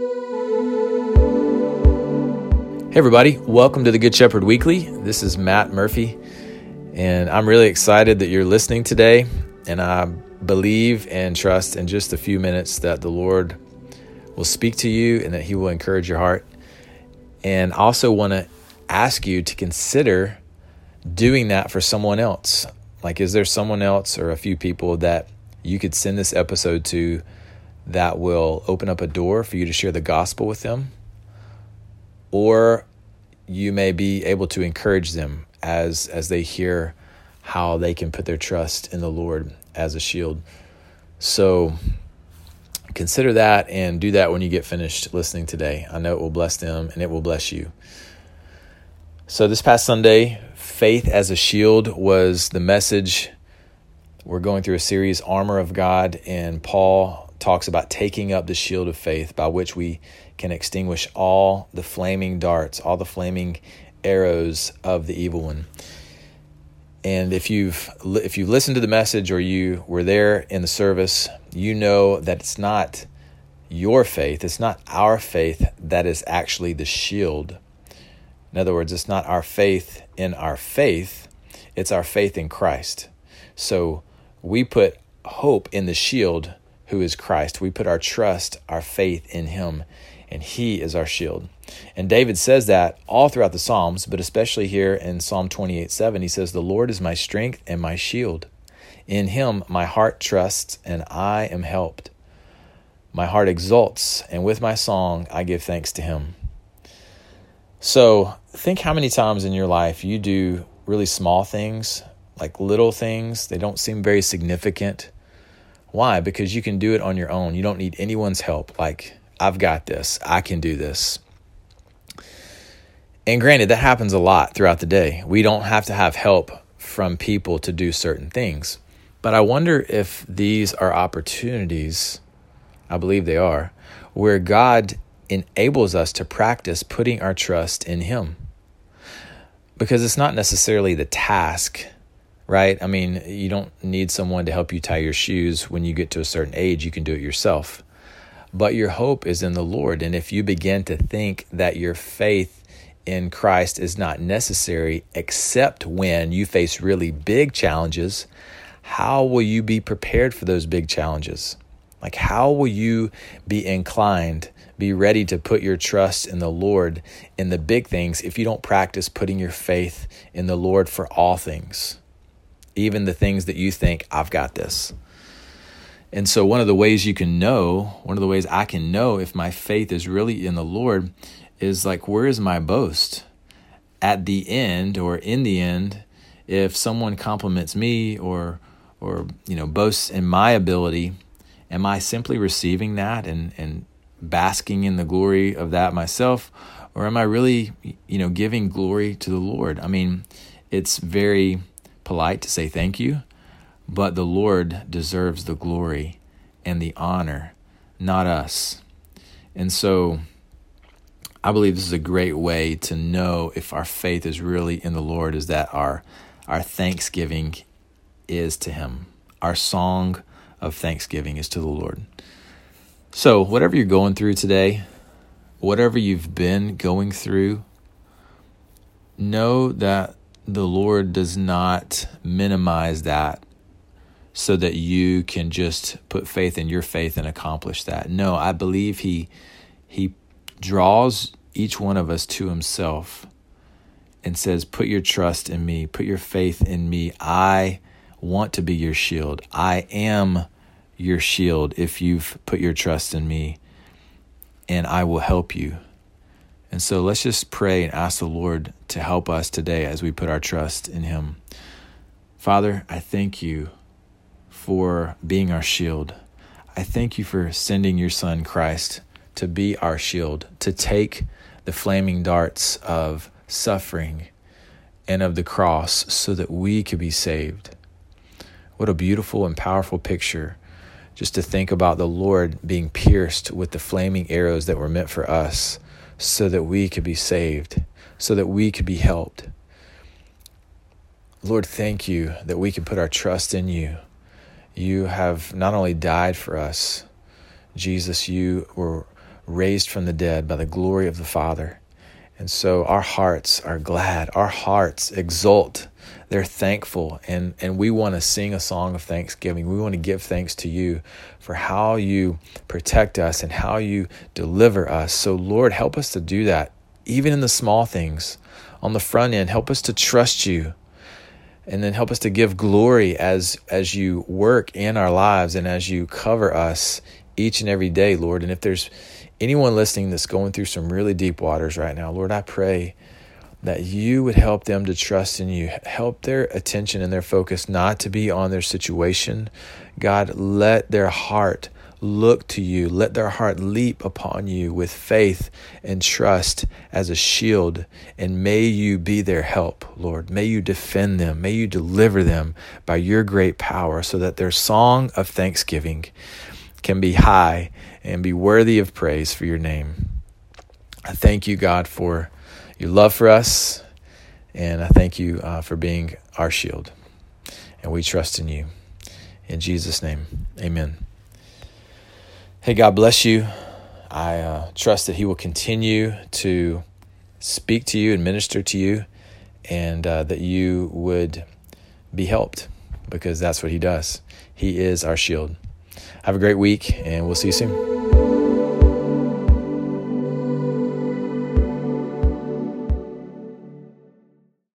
Hey, everybody, welcome to the Good Shepherd Weekly. This is Matt Murphy, and I'm really excited that you're listening today. And I believe and trust in just a few minutes that the Lord will speak to you and that He will encourage your heart. And I also want to ask you to consider doing that for someone else. Like, is there someone else or a few people that you could send this episode to that will open up a door for you to share the gospel with them? or you may be able to encourage them as as they hear how they can put their trust in the Lord as a shield. So consider that and do that when you get finished listening today. I know it will bless them and it will bless you. So this past Sunday, faith as a shield was the message. We're going through a series Armor of God and Paul talks about taking up the shield of faith by which we can extinguish all the flaming darts, all the flaming arrows of the evil one. And if you've if you've listened to the message or you were there in the service, you know that it's not your faith, it's not our faith that is actually the shield. In other words, it's not our faith in our faith, it's our faith in Christ. So we put hope in the shield who is Christ. We put our trust, our faith in him and he is our shield. And David says that all throughout the Psalms, but especially here in Psalm 28 7, he says, The Lord is my strength and my shield. In him my heart trusts, and I am helped. My heart exults, and with my song I give thanks to him. So think how many times in your life you do really small things, like little things. They don't seem very significant. Why? Because you can do it on your own. You don't need anyone's help. Like I've got this. I can do this. And granted, that happens a lot throughout the day. We don't have to have help from people to do certain things. But I wonder if these are opportunities, I believe they are, where God enables us to practice putting our trust in Him. Because it's not necessarily the task, right? I mean, you don't need someone to help you tie your shoes when you get to a certain age, you can do it yourself but your hope is in the Lord. And if you begin to think that your faith in Christ is not necessary except when you face really big challenges, how will you be prepared for those big challenges? Like, how will you be inclined, be ready to put your trust in the Lord in the big things if you don't practice putting your faith in the Lord for all things? Even the things that you think, I've got this. And so, one of the ways you can know, one of the ways I can know if my faith is really in the Lord is like, where is my boast? At the end or in the end, if someone compliments me or, or you know, boasts in my ability, am I simply receiving that and, and basking in the glory of that myself? Or am I really, you know, giving glory to the Lord? I mean, it's very polite to say thank you but the Lord deserves the glory and the honor, not us. And so I believe this is a great way to know if our faith is really in the Lord is that our our thanksgiving is to him. Our song of thanksgiving is to the Lord. So, whatever you're going through today, whatever you've been going through, know that the Lord does not minimize that so that you can just put faith in your faith and accomplish that. No, I believe he he draws each one of us to himself and says, "Put your trust in me, put your faith in me. I want to be your shield. I am your shield if you've put your trust in me, and I will help you." And so let's just pray and ask the Lord to help us today as we put our trust in him. Father, I thank you for being our shield. I thank you for sending your son Christ to be our shield, to take the flaming darts of suffering and of the cross so that we could be saved. What a beautiful and powerful picture just to think about the Lord being pierced with the flaming arrows that were meant for us so that we could be saved, so that we could be helped. Lord, thank you that we can put our trust in you you have not only died for us, Jesus, you were raised from the dead by the glory of the Father. And so our hearts are glad, our hearts exult, they're thankful, and, and we want to sing a song of thanksgiving. We want to give thanks to you for how you protect us and how you deliver us. So, Lord, help us to do that, even in the small things. On the front end, help us to trust you and then help us to give glory as as you work in our lives and as you cover us each and every day lord and if there's anyone listening that's going through some really deep waters right now, Lord, I pray that you would help them to trust in you. Help their attention and their focus not to be on their situation. God, let their heart look to you. Let their heart leap upon you with faith and trust as a shield. And may you be their help, Lord. May you defend them. May you deliver them by your great power so that their song of thanksgiving can be high and be worthy of praise for your name. I thank you, God, for your love for us, and I thank you uh, for being our shield. And we trust in you. In Jesus' name, amen. Hey, God bless you. I uh, trust that He will continue to speak to you and minister to you, and uh, that you would be helped because that's what He does. He is our shield. Have a great week, and we'll see you soon.